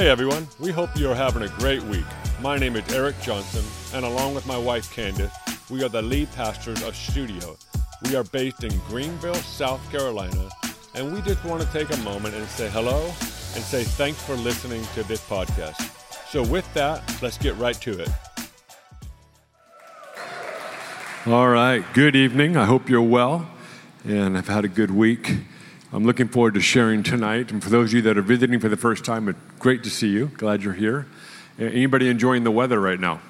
Hey everyone, we hope you are having a great week. My name is Eric Johnson, and along with my wife Candace, we are the lead pastors of Studio. We are based in Greenville, South Carolina, and we just want to take a moment and say hello and say thanks for listening to this podcast. So, with that, let's get right to it. All right, good evening. I hope you're well and have had a good week. I'm looking forward to sharing tonight. And for those of you that are visiting for the first time, it's great to see you. Glad you're here. Anybody enjoying the weather right now?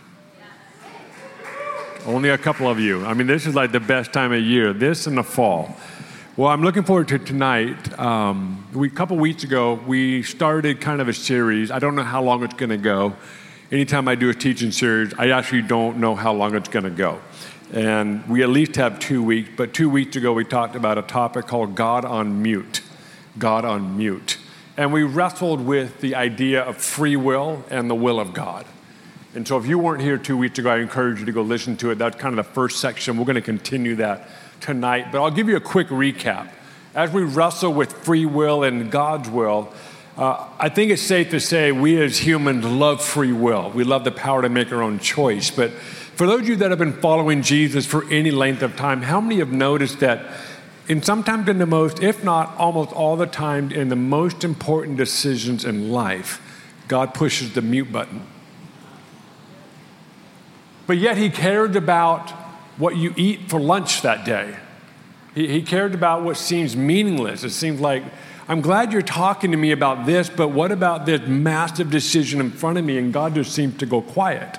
Only a couple of you. I mean, this is like the best time of year, this and the fall. Well, I'm looking forward to tonight. Um, we, a couple weeks ago, we started kind of a series. I don't know how long it's going to go. Anytime I do a teaching series, I actually don't know how long it's going to go. And we at least have two weeks, but two weeks ago we talked about a topic called God on mute. God on mute. And we wrestled with the idea of free will and the will of God. And so if you weren't here two weeks ago, I encourage you to go listen to it. That's kind of the first section. We're going to continue that tonight. But I'll give you a quick recap. As we wrestle with free will and God's will, uh, I think it's safe to say we as humans love free will. We love the power to make our own choice. But for those of you that have been following Jesus for any length of time, how many have noticed that in sometimes in the most, if not almost all the time, in the most important decisions in life, God pushes the mute button. But yet he cared about what you eat for lunch that day. He, he cared about what seems meaningless. It seems like, I'm glad you're talking to me about this, but what about this massive decision in front of me? And God just seems to go quiet.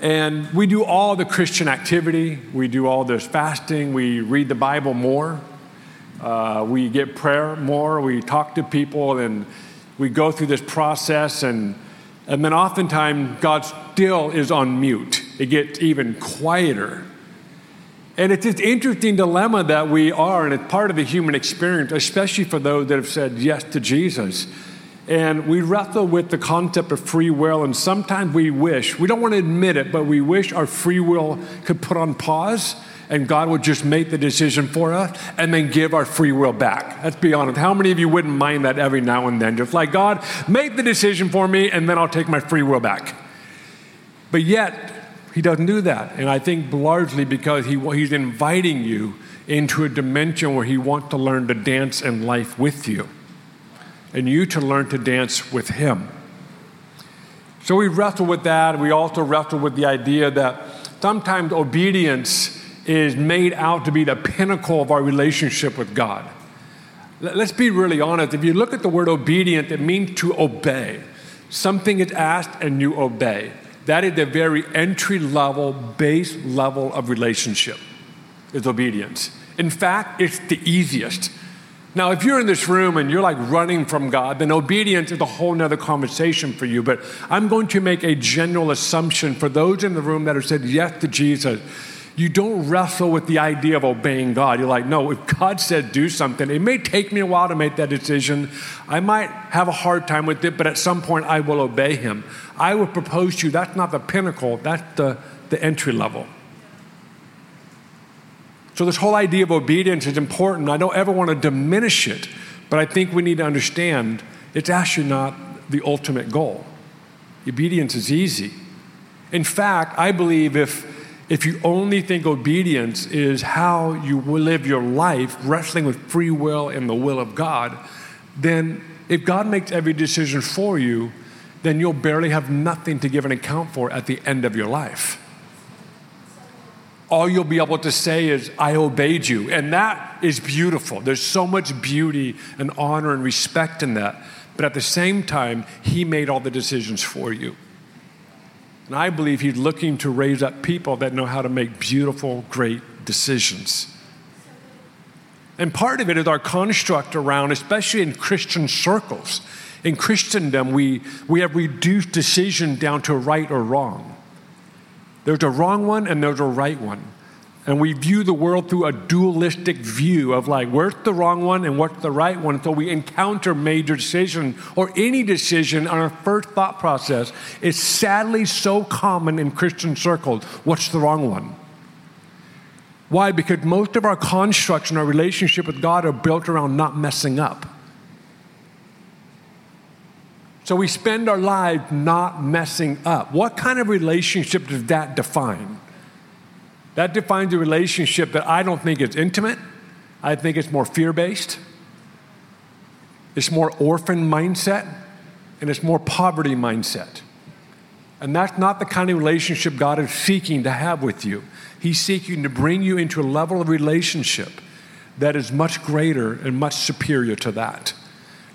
And we do all the Christian activity. We do all this fasting. We read the Bible more. Uh, we get prayer more. We talk to people and we go through this process. And, and then oftentimes, God still is on mute. It gets even quieter. And it's this interesting dilemma that we are, and it's part of the human experience, especially for those that have said yes to Jesus and we wrestle with the concept of free will, and sometimes we wish, we don't want to admit it, but we wish our free will could put on pause and God would just make the decision for us and then give our free will back. Let's be honest. How many of you wouldn't mind that every now and then? Just like, God, make the decision for me and then I'll take my free will back. But yet, He doesn't do that. And I think largely because he, He's inviting you into a dimension where He wants to learn to dance in life with you and you to learn to dance with Him. So we wrestle with that. We also wrestle with the idea that sometimes obedience is made out to be the pinnacle of our relationship with God. Let's be really honest. If you look at the word obedient, it means to obey. Something is asked and you obey. That is the very entry level, base level of relationship, is obedience. In fact, it's the easiest. Now, if you're in this room and you're like running from God, then obedience is a whole nother conversation for you. But I'm going to make a general assumption for those in the room that have said yes to Jesus. You don't wrestle with the idea of obeying God. You're like, no, if God said do something, it may take me a while to make that decision. I might have a hard time with it, but at some point I will obey Him. I will propose to you that's not the pinnacle, that's the, the entry level. So, this whole idea of obedience is important. I don't ever want to diminish it, but I think we need to understand it's actually not the ultimate goal. Obedience is easy. In fact, I believe if, if you only think obedience is how you will live your life, wrestling with free will and the will of God, then if God makes every decision for you, then you'll barely have nothing to give an account for at the end of your life all you'll be able to say is, I obeyed you. And that is beautiful. There's so much beauty and honor and respect in that. But at the same time, He made all the decisions for you. And I believe He's looking to raise up people that know how to make beautiful, great decisions. And part of it is our construct around, especially in Christian circles. In Christendom, we, we have reduced decision down to right or wrong. There's a wrong one and there's a right one. And we view the world through a dualistic view of like, where's the wrong one and what's the right one? So we encounter major decision or any decision on our first thought process is sadly so common in Christian circles. What's the wrong one? Why? Because most of our constructs in our relationship with God are built around not messing up. So we spend our lives not messing up. What kind of relationship does that define? That defines a relationship that I don't think is intimate. I think it's more fear based, it's more orphan mindset, and it's more poverty mindset. And that's not the kind of relationship God is seeking to have with you. He's seeking to bring you into a level of relationship that is much greater and much superior to that.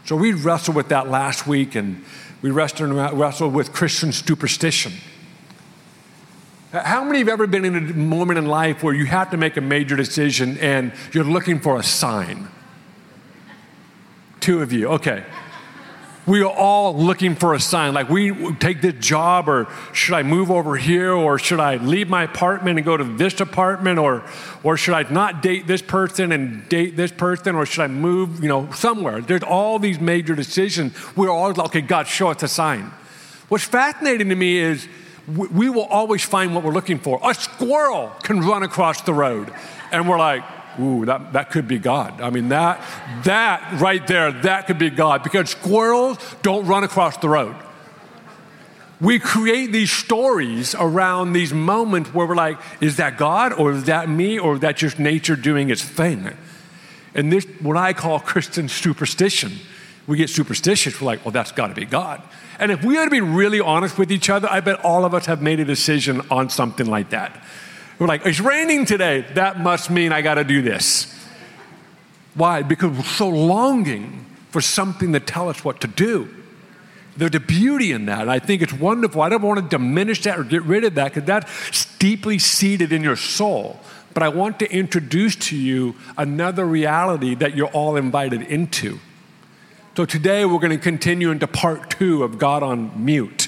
So we wrestled with that last week, and we wrestled with Christian superstition. How many have ever been in a moment in life where you have to make a major decision and you're looking for a sign? Two of you, okay we are all looking for a sign. Like, we take this job, or should I move over here, or should I leave my apartment and go to this apartment, or, or should I not date this person and date this person, or should I move, you know, somewhere? There's all these major decisions. We're always like, okay, God, show us a sign. What's fascinating to me is we will always find what we're looking for. A squirrel can run across the road, and we're like, ooh, that, that could be God. I mean, that, that right there, that could be God because squirrels don't run across the road. We create these stories around these moments where we're like, is that God or is that me or is that just nature doing its thing? And this, what I call Christian superstition. We get superstitious. We're like, well, that's got to be God. And if we are to be really honest with each other, I bet all of us have made a decision on something like that. We're like, it's raining today. That must mean I got to do this. Why? Because we're so longing for something to tell us what to do. There's a beauty in that. And I think it's wonderful. I don't want to diminish that or get rid of that because that's deeply seated in your soul. But I want to introduce to you another reality that you're all invited into. So today we're going to continue into part two of God on mute.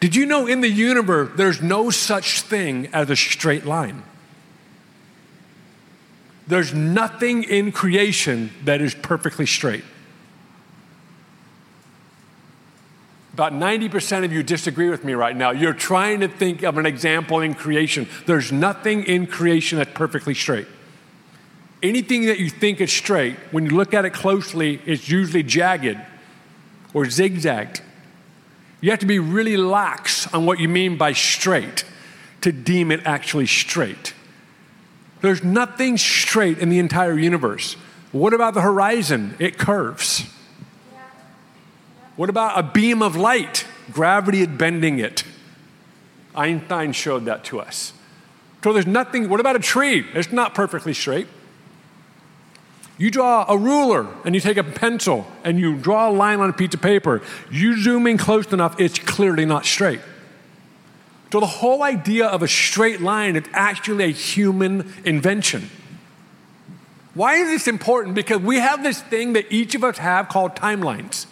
Did you know in the universe there's no such thing as a straight line? There's nothing in creation that is perfectly straight. About 90% of you disagree with me right now. You're trying to think of an example in creation. There's nothing in creation that's perfectly straight. Anything that you think is straight, when you look at it closely, it's usually jagged or zigzagged. You have to be really lax on what you mean by straight to deem it actually straight. There's nothing straight in the entire universe. What about the horizon? It curves. What about a beam of light? Gravity is bending it. Einstein showed that to us. So there's nothing, what about a tree? It's not perfectly straight. You draw a ruler and you take a pencil and you draw a line on a piece of paper. You zoom in close enough, it's clearly not straight. So the whole idea of a straight line is actually a human invention. Why is this important? Because we have this thing that each of us have called timelines.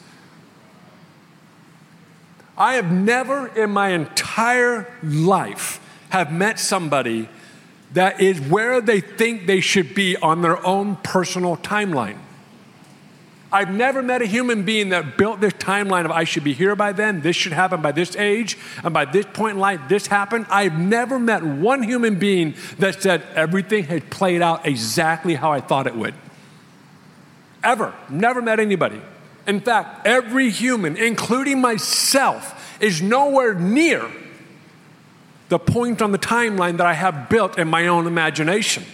I have never in my entire life have met somebody that is where they think they should be on their own personal timeline. I've never met a human being that built this timeline of I should be here by then, this should happen by this age, and by this point in life, this happened. I've never met one human being that said everything had played out exactly how I thought it would. Ever. Never met anybody. In fact, every human, including myself, is nowhere near the point on the timeline that I have built in my own imagination.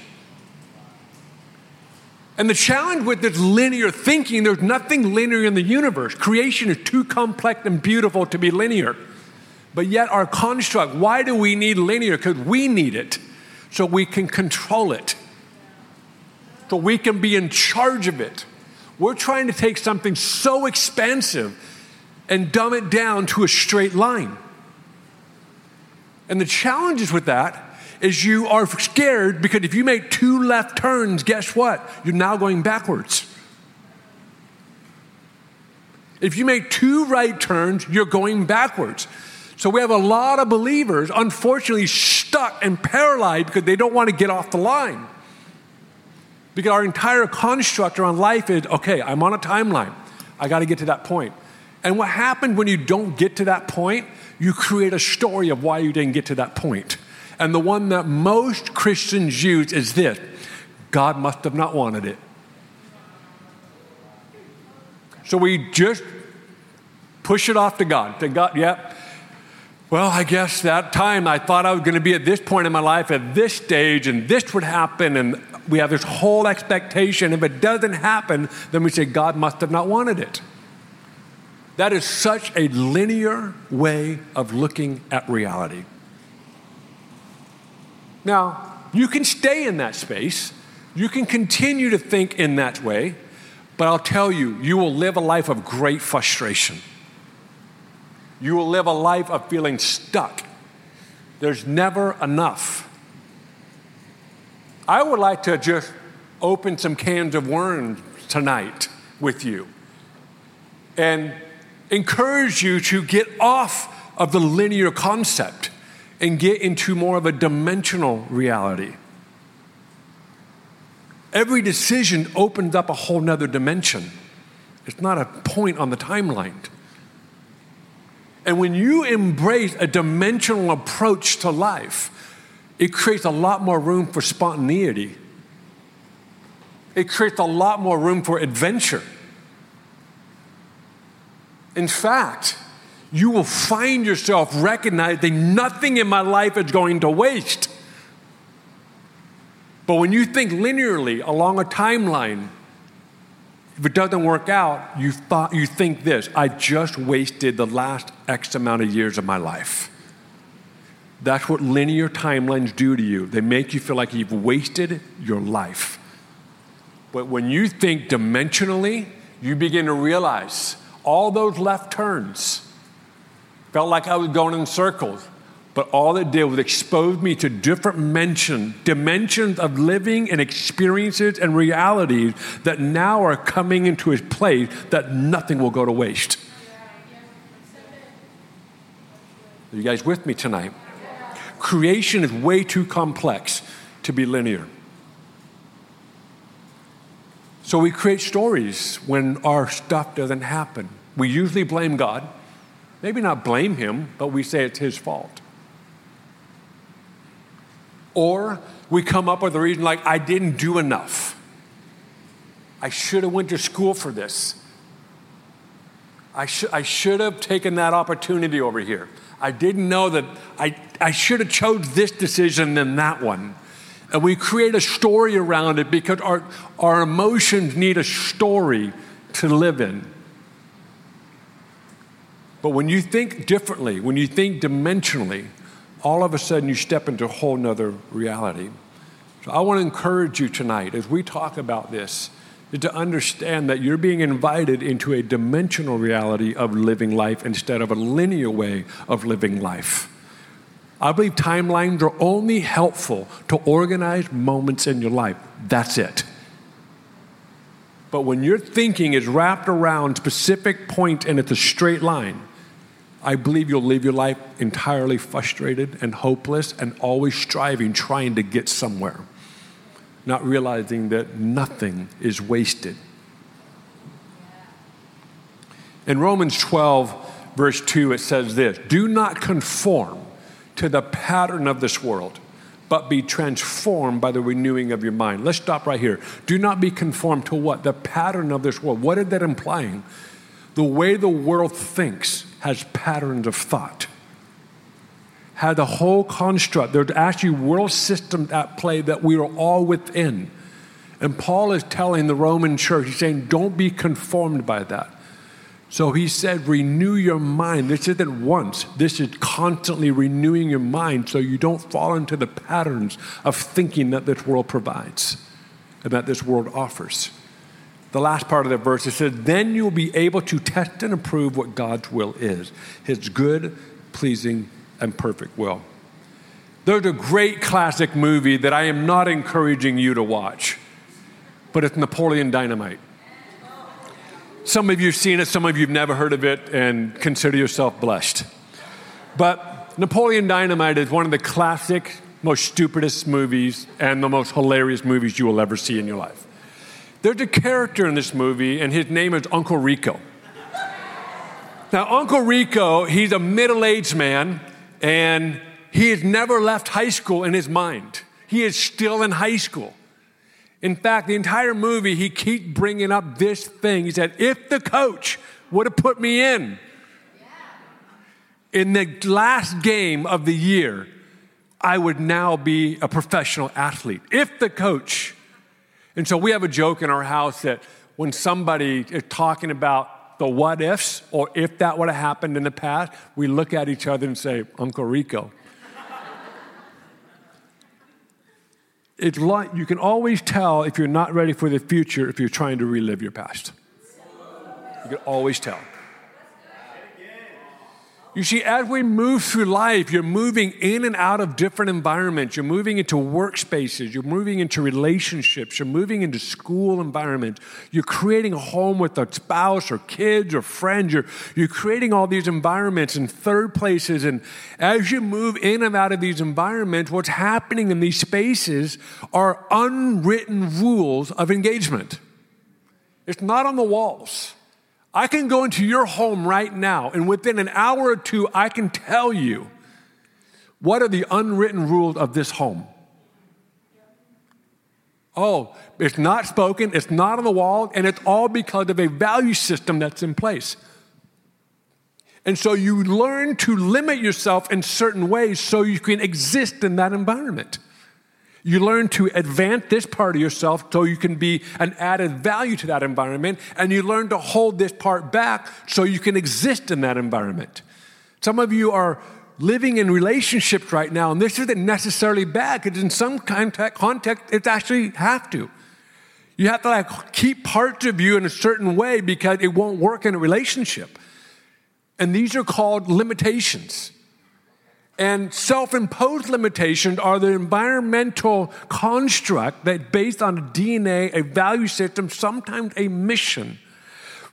And the challenge with this linear thinking, there's nothing linear in the universe. Creation is too complex and beautiful to be linear. But yet, our construct, why do we need linear? Because we need it so we can control it, so we can be in charge of it. We're trying to take something so expansive and dumb it down to a straight line. And the challenges with that is you are scared because if you make two left turns, guess what? You're now going backwards. If you make two right turns, you're going backwards. So we have a lot of believers, unfortunately, stuck and paralyzed because they don't want to get off the line. Because our entire construct around life is okay, I'm on a timeline. I got to get to that point. And what happened when you don't get to that point you create a story of why you didn't get to that point. And the one that most Christians use is this God must have not wanted it. So we just Push it off to God. To God, yep. Well, I guess that time I thought I was going to be at this point in my life at this stage and this would happen. And we have this whole expectation. If it doesn't happen, then we say, God must have not wanted it. That is such a linear way of looking at reality. Now, you can stay in that space, you can continue to think in that way, but I'll tell you, you will live a life of great frustration. You will live a life of feeling stuck. There's never enough. I would like to just open some cans of worms tonight with you and encourage you to get off of the linear concept and get into more of a dimensional reality. Every decision opens up a whole nother dimension. It's not a point on the timeline. And when you embrace a dimensional approach to life, it creates a lot more room for spontaneity. It creates a lot more room for adventure. In fact, you will find yourself recognizing nothing in my life is going to waste. But when you think linearly along a timeline, if it doesn't work out, you, thought, you think this I just wasted the last X amount of years of my life. That's what linear timelines do to you. They make you feel like you've wasted your life. But when you think dimensionally, you begin to realize all those left turns felt like I was going in circles. But all it did was expose me to different mention, dimensions of living and experiences and realities that now are coming into his place that nothing will go to waste. Are you guys with me tonight? Creation is way too complex to be linear. So we create stories when our stuff doesn't happen. We usually blame God. Maybe not blame him, but we say it's his fault. Or we come up with a reason like, I didn't do enough. I should have went to school for this. I, sh- I should have taken that opportunity over here. I didn't know that I, I should have chose this decision than that one. And we create a story around it because our, our emotions need a story to live in. But when you think differently, when you think dimensionally, all of a sudden you step into a whole nother reality. So I want to encourage you tonight as we talk about this is to understand that you're being invited into a dimensional reality of living life instead of a linear way of living life. I believe timelines are only helpful to organize moments in your life. That's it. But when your thinking is wrapped around specific point and it's a straight line, I believe you'll live your life entirely frustrated and hopeless and always striving, trying to get somewhere, not realizing that nothing is wasted. In Romans 12, verse 2, it says this Do not conform to the pattern of this world, but be transformed by the renewing of your mind. Let's stop right here. Do not be conformed to what? The pattern of this world. What is that implying? The way the world thinks has patterns of thought. Had the whole construct, there's actually world systems at play that we are all within. And Paul is telling the Roman church, he's saying, don't be conformed by that. So he said, renew your mind. This isn't once, this is constantly renewing your mind so you don't fall into the patterns of thinking that this world provides and that this world offers the last part of the verse, it says, Then you'll be able to test and approve what God's will is his good, pleasing, and perfect will. There's a great classic movie that I am not encouraging you to watch, but it's Napoleon Dynamite. Some of you have seen it, some of you have never heard of it, and consider yourself blessed. But Napoleon Dynamite is one of the classic, most stupidest movies and the most hilarious movies you will ever see in your life. There's a character in this movie, and his name is Uncle Rico. Now, Uncle Rico, he's a middle aged man, and he has never left high school in his mind. He is still in high school. In fact, the entire movie, he keeps bringing up this thing. He said, If the coach would have put me in, in the last game of the year, I would now be a professional athlete. If the coach, and so we have a joke in our house that when somebody is talking about the what ifs or if that would have happened in the past, we look at each other and say, Uncle Rico. It's like you can always tell if you're not ready for the future if you're trying to relive your past. You can always tell. You see, as we move through life, you're moving in and out of different environments. You're moving into workspaces. You're moving into relationships. You're moving into school environments. You're creating a home with a spouse or kids or friends. You're, you're creating all these environments in third places. And as you move in and out of these environments, what's happening in these spaces are unwritten rules of engagement. It's not on the walls. I can go into your home right now, and within an hour or two, I can tell you what are the unwritten rules of this home. Oh, it's not spoken, it's not on the wall, and it's all because of a value system that's in place. And so you learn to limit yourself in certain ways so you can exist in that environment. You learn to advance this part of yourself so you can be an added value to that environment, and you learn to hold this part back so you can exist in that environment. Some of you are living in relationships right now, and this isn't necessarily bad because in some context, context, it's actually have to. You have to like keep parts of you in a certain way because it won't work in a relationship. And these are called limitations. And self imposed limitations are the environmental construct that, based on a DNA, a value system, sometimes a mission.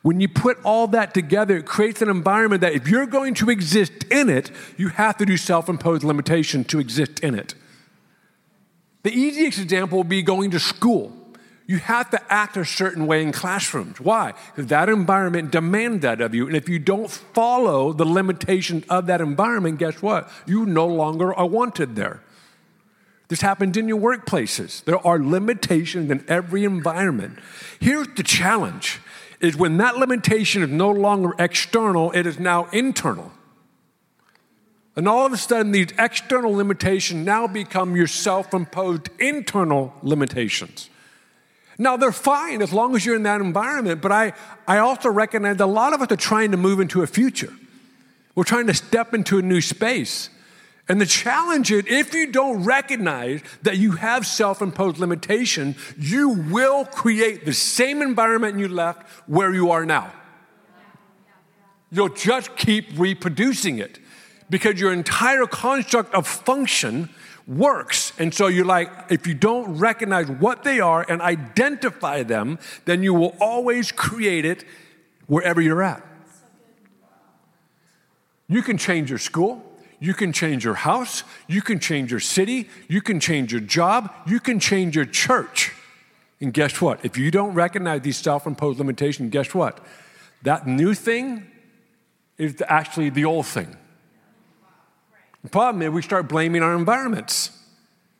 When you put all that together, it creates an environment that if you're going to exist in it, you have to do self imposed limitation to exist in it. The easiest example would be going to school you have to act a certain way in classrooms. Why? Because that environment demands that of you. And if you don't follow the limitations of that environment, guess what? You no longer are wanted there. This happens in your workplaces. There are limitations in every environment. Here's the challenge is when that limitation is no longer external, it is now internal. And all of a sudden, these external limitations now become your self imposed internal limitations. Now, they're fine as long as you're in that environment, but I, I also recognize a lot of us are trying to move into a future. We're trying to step into a new space. And the challenge is if you don't recognize that you have self imposed limitation, you will create the same environment you left where you are now. You'll just keep reproducing it because your entire construct of function works. And so you're like, if you don't recognize what they are and identify them, then you will always create it wherever you're at. You can change your school. You can change your house. You can change your city. You can change your job. You can change your church. And guess what? If you don't recognize these self imposed limitations, guess what? That new thing is actually the old thing. The problem is we start blaming our environments.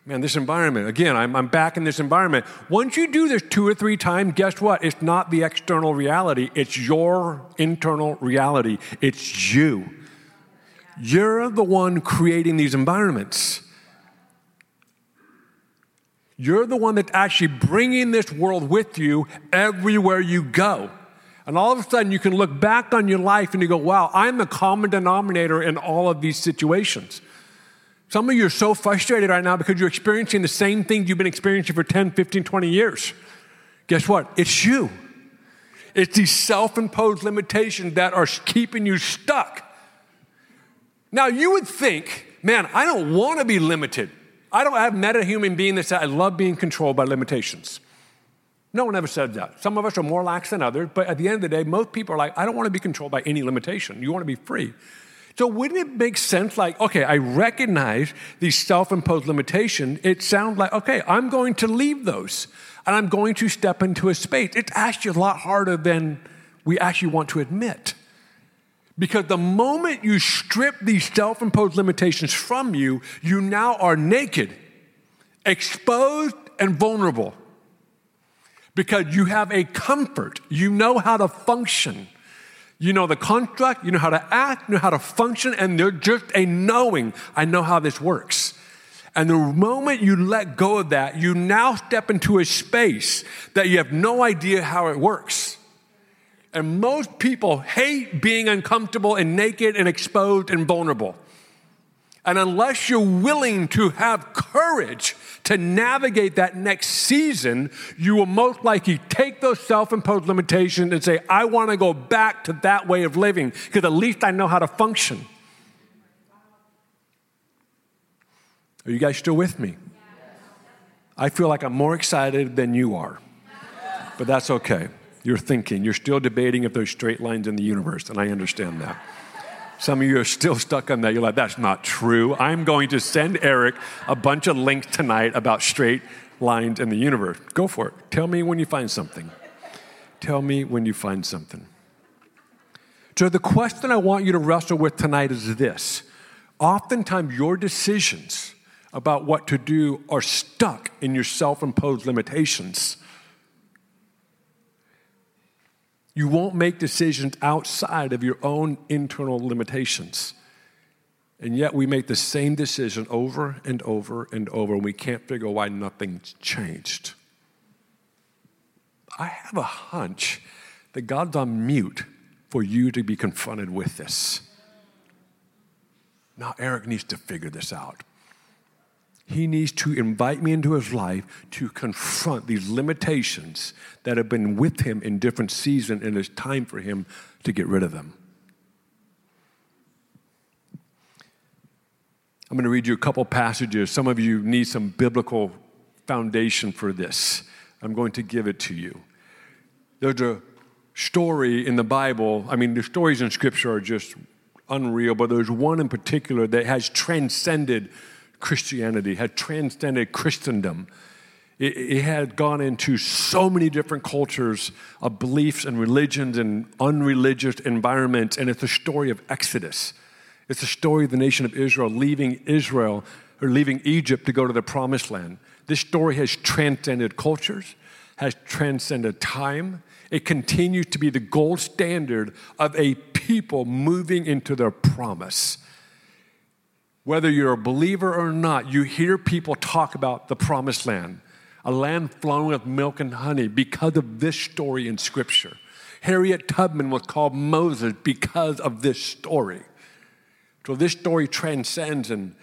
Man, this environment, again, I'm, I'm back in this environment. Once you do this two or three times, guess what? It's not the external reality, it's your internal reality. It's you. You're the one creating these environments. You're the one that's actually bringing this world with you everywhere you go. And all of a sudden, you can look back on your life and you go, wow, I'm the common denominator in all of these situations. Some of you are so frustrated right now because you're experiencing the same things you've been experiencing for 10, 15, 20 years. Guess what? It's you. It's these self imposed limitations that are keeping you stuck. Now, you would think, man, I don't want to be limited. I don't have met a human being that said, I love being controlled by limitations. No one ever said that. Some of us are more lax than others, but at the end of the day, most people are like, I don't want to be controlled by any limitation. You want to be free. So wouldn't it make sense like, okay, I recognize these self-imposed limitations. It sounds like, okay, I'm going to leave those and I'm going to step into a space. It's actually a lot harder than we actually want to admit. Because the moment you strip these self imposed limitations from you, you now are naked, exposed, and vulnerable because you have a comfort. You know how to function. You know the construct, you know how to act, you know how to function, and they're just a knowing. I know how this works. And the moment you let go of that, you now step into a space that you have no idea how it works. And most people hate being uncomfortable and naked and exposed and vulnerable. And unless you're willing to have courage to navigate that next season, you will most likely take those self imposed limitations and say, I want to go back to that way of living because at least I know how to function. Are you guys still with me? I feel like I'm more excited than you are, but that's okay. You're thinking, you're still debating if there's straight lines in the universe, and I understand that. Some of you are still stuck on that. You're like, that's not true. I'm going to send Eric a bunch of links tonight about straight lines in the universe. Go for it. Tell me when you find something. Tell me when you find something. So, the question I want you to wrestle with tonight is this oftentimes, your decisions about what to do are stuck in your self imposed limitations. You won't make decisions outside of your own internal limitations. And yet we make the same decision over and over and over, and we can't figure why nothing's changed. I have a hunch that God's on mute for you to be confronted with this. Now, Eric needs to figure this out. He needs to invite me into his life to confront these limitations that have been with him in different seasons, and it's time for him to get rid of them. I'm going to read you a couple passages. Some of you need some biblical foundation for this. I'm going to give it to you. There's a story in the Bible. I mean, the stories in Scripture are just unreal, but there's one in particular that has transcended Christianity, had transcended Christendom. It, it, had gone into so many different cultures of beliefs and religions and unreligious environments, and it's a story of Exodus. It's a story of the nation of Israel leaving Israel or leaving Egypt to go to the promised land. This story has transcended cultures, has transcended time. It continues to be the gold standard of a people moving into their promise whether you're a believer or not, you hear people talk about the promised land, a land flowing with milk and honey because of this story in Scripture. Harriet Tubman was called Moses because of this story. So this story transcends and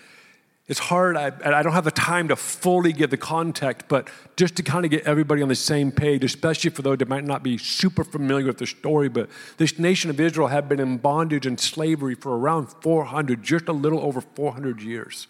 it's hard. I, I don't have the time to fully give the context, but just to kind of get everybody on the same page, especially for those that might not be super familiar with the story. But this nation of Israel had been in bondage and slavery for around 400, just a little over 400 years.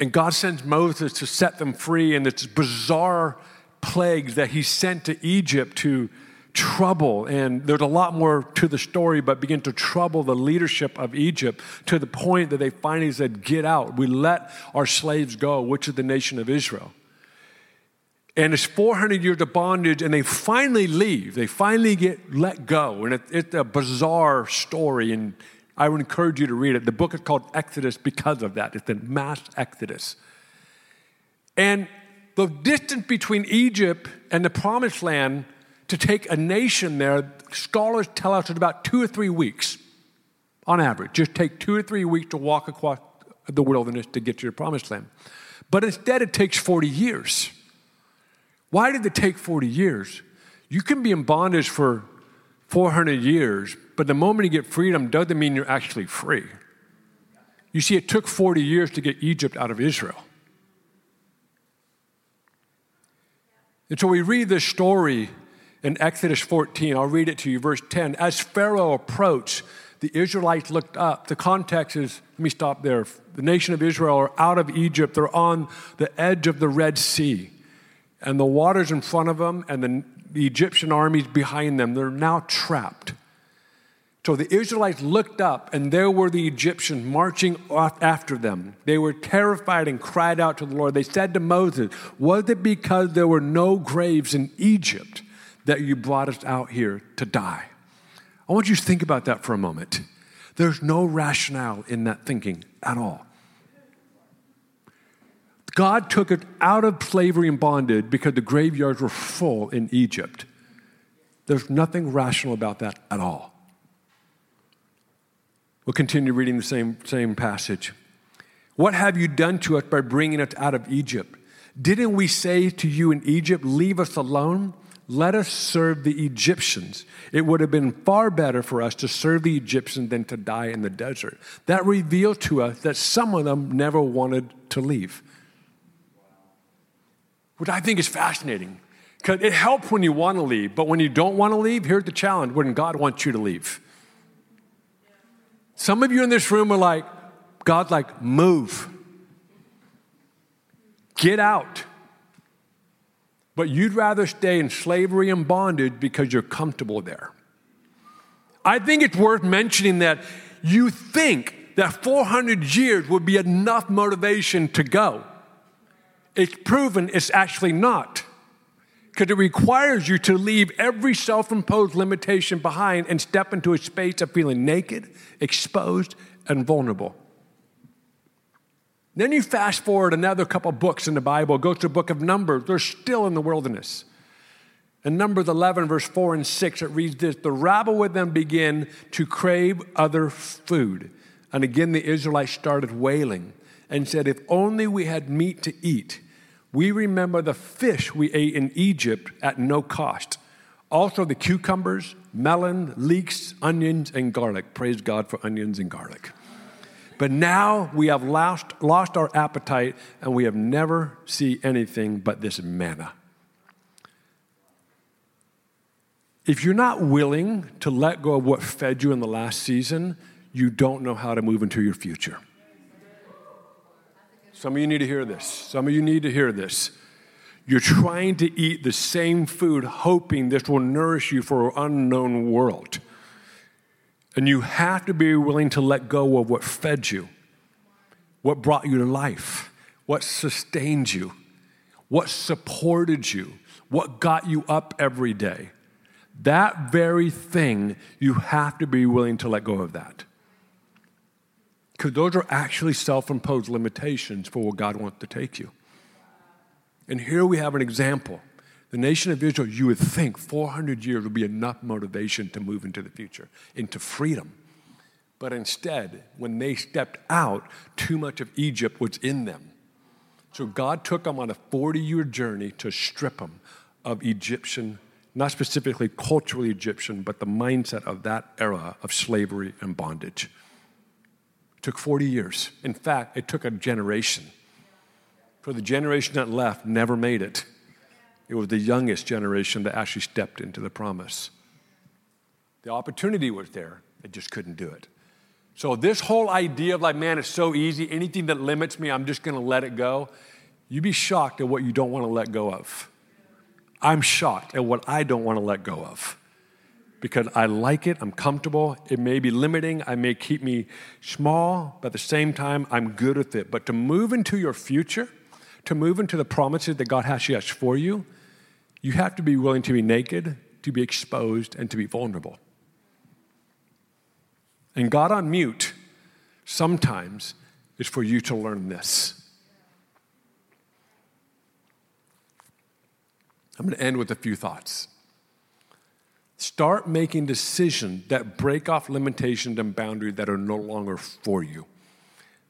And God sends Moses to set them free, and it's bizarre plagues that he sent to Egypt to trouble, and there's a lot more to the story, but begin to trouble the leadership of Egypt to the point that they finally said, Get out. We let our slaves go, which is the nation of Israel. And it's 400 years of bondage, and they finally leave. They finally get let go. And it, it's a bizarre story, and I would encourage you to read it. The book is called Exodus because of that. It's the mass exodus. And the distance between Egypt and the promised land to take a nation there, scholars tell us it's about two or three weeks on average. Just take two or three weeks to walk across the wilderness to get to your promised land. But instead, it takes 40 years. Why did it take 40 years? You can be in bondage for 400 years, but the moment you get freedom doesn't mean you're actually free. You see, it took 40 years to get Egypt out of Israel. And so we read this story in Exodus 14. I'll read it to you, verse 10. As Pharaoh approached, the Israelites looked up. The context is, let me stop there. The nation of Israel are out of Egypt, they're on the edge of the Red Sea. And the waters in front of them and the, the Egyptian armies behind them, they're now trapped. So the Israelites looked up, and there were the Egyptians marching after them. They were terrified and cried out to the Lord. They said to Moses, Was it because there were no graves in Egypt that you brought us out here to die. I want you to think about that for a moment. There's no rationale in that thinking at all. God took it out of slavery and bondage because the graveyards were full in Egypt. There's nothing rational about that at all. We'll continue reading the same, same passage. What have you done to us by bringing us out of Egypt? Didn't we say to you in Egypt, Leave us alone? Let us serve the Egyptians. It would have been far better for us to serve the Egyptians than to die in the desert. That revealed to us that some of them never wanted to leave, which I think is fascinating. Because it helps when you want to leave, but when you don't want to leave, here's the challenge when God wants you to leave. Some of you in this room are like, God's like, move. Get out. But you'd rather stay in slavery and bondage because you're comfortable there. I think it's worth mentioning that you think that 400 years would be enough motivation to go. It's proven it's actually not. Because it requires you to leave every self imposed limitation behind and step into a space of feeling naked, exposed, and vulnerable. Then you fast forward another couple books in the Bible, go to the book of Numbers. They're still in the wilderness. In Numbers 11, verse 4 and 6, it reads this The rabble would then begin to crave other food. And again, the Israelites started wailing and said, If only we had meat to eat. We remember the fish we ate in Egypt at no cost. Also, the cucumbers, melon, leeks, onions, and garlic. Praise God for onions and garlic. But now we have lost, lost our appetite and we have never see anything but this manna. If you're not willing to let go of what fed you in the last season, you don't know how to move into your future. Some of you need to hear this. Some of you need to hear this. You're trying to eat the same food, hoping this will nourish you for an unknown world. And you have to be willing to let go of what fed you, what brought you to life, what sustained you, what supported you, what got you up every day. That very thing, you have to be willing to let go of that. Because those are actually self imposed limitations for where God wants to take you. And here we have an example the nation of Israel, you would think 400 years would be enough motivation to move into the future, into freedom. But instead, when they stepped out, too much of Egypt was in them. So God took them on a 40 year journey to strip them of Egyptian, not specifically culturally Egyptian, but the mindset of that era of slavery and bondage. It took 40 years. In fact, it took a generation. For the generation that left, never made it. It was the youngest generation that actually stepped into the promise. The opportunity was there, they just couldn't do it. So, this whole idea of like, man, it's so easy, anything that limits me, I'm just gonna let it go. You'd be shocked at what you don't wanna let go of. I'm shocked at what I don't wanna let go of because I like it, I'm comfortable. It may be limiting, I may keep me small, but at the same time, I'm good with it. But to move into your future, to move into the promises that God has yes for you, you have to be willing to be naked, to be exposed, and to be vulnerable. And God on mute sometimes is for you to learn this. I'm going to end with a few thoughts. Start making decisions that break off limitations and boundaries that are no longer for you.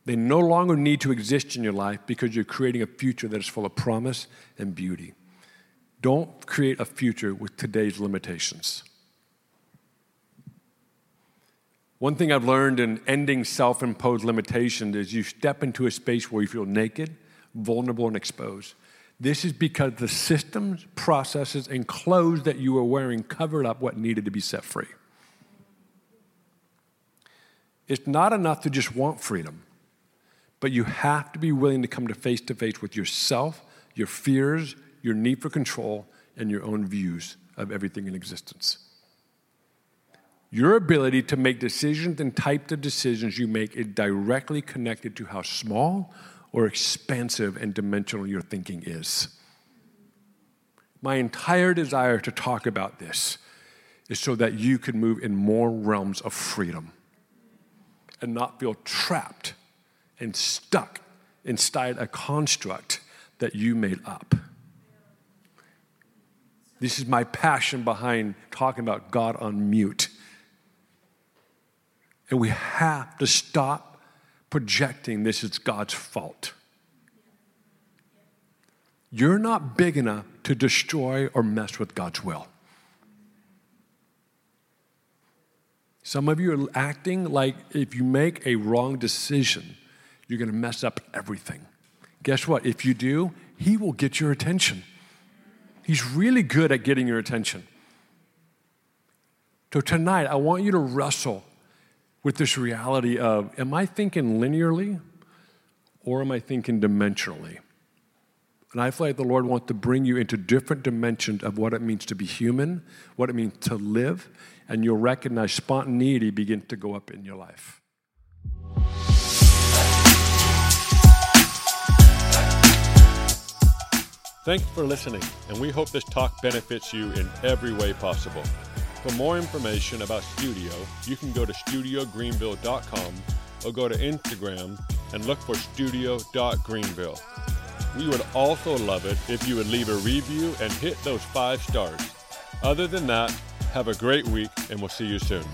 They no longer need to exist in your life because you're creating a future that is full of promise and beauty. Don't create a future with today's limitations. One thing I've learned in ending self imposed limitations is you step into a space where you feel naked, vulnerable, and exposed. This is because the systems, processes, and clothes that you were wearing covered up what needed to be set free. It's not enough to just want freedom, but you have to be willing to come to face to face with yourself, your fears, your need for control, and your own views of everything in existence. Your ability to make decisions and type of decisions you make is directly connected to how small or expansive and dimensional your thinking is. My entire desire to talk about this is so that you can move in more realms of freedom and not feel trapped and stuck inside a construct that you made up. This is my passion behind talking about God on mute. And we have to stop projecting this is God's fault. You're not big enough to destroy or mess with God's will. Some of you are acting like if you make a wrong decision, you're going to mess up everything. Guess what? If you do, He will get your attention. He's really good at getting your attention. So tonight, I want you to wrestle with this reality of am I thinking linearly or am I thinking dimensionally? And I feel like the Lord wants to bring you into different dimensions of what it means to be human, what it means to live, and you'll recognize spontaneity begin to go up in your life. Thanks for listening, and we hope this talk benefits you in every way possible. For more information about Studio, you can go to studiogreenville.com or go to Instagram and look for studio.greenville. We would also love it if you would leave a review and hit those five stars. Other than that, have a great week and we'll see you soon.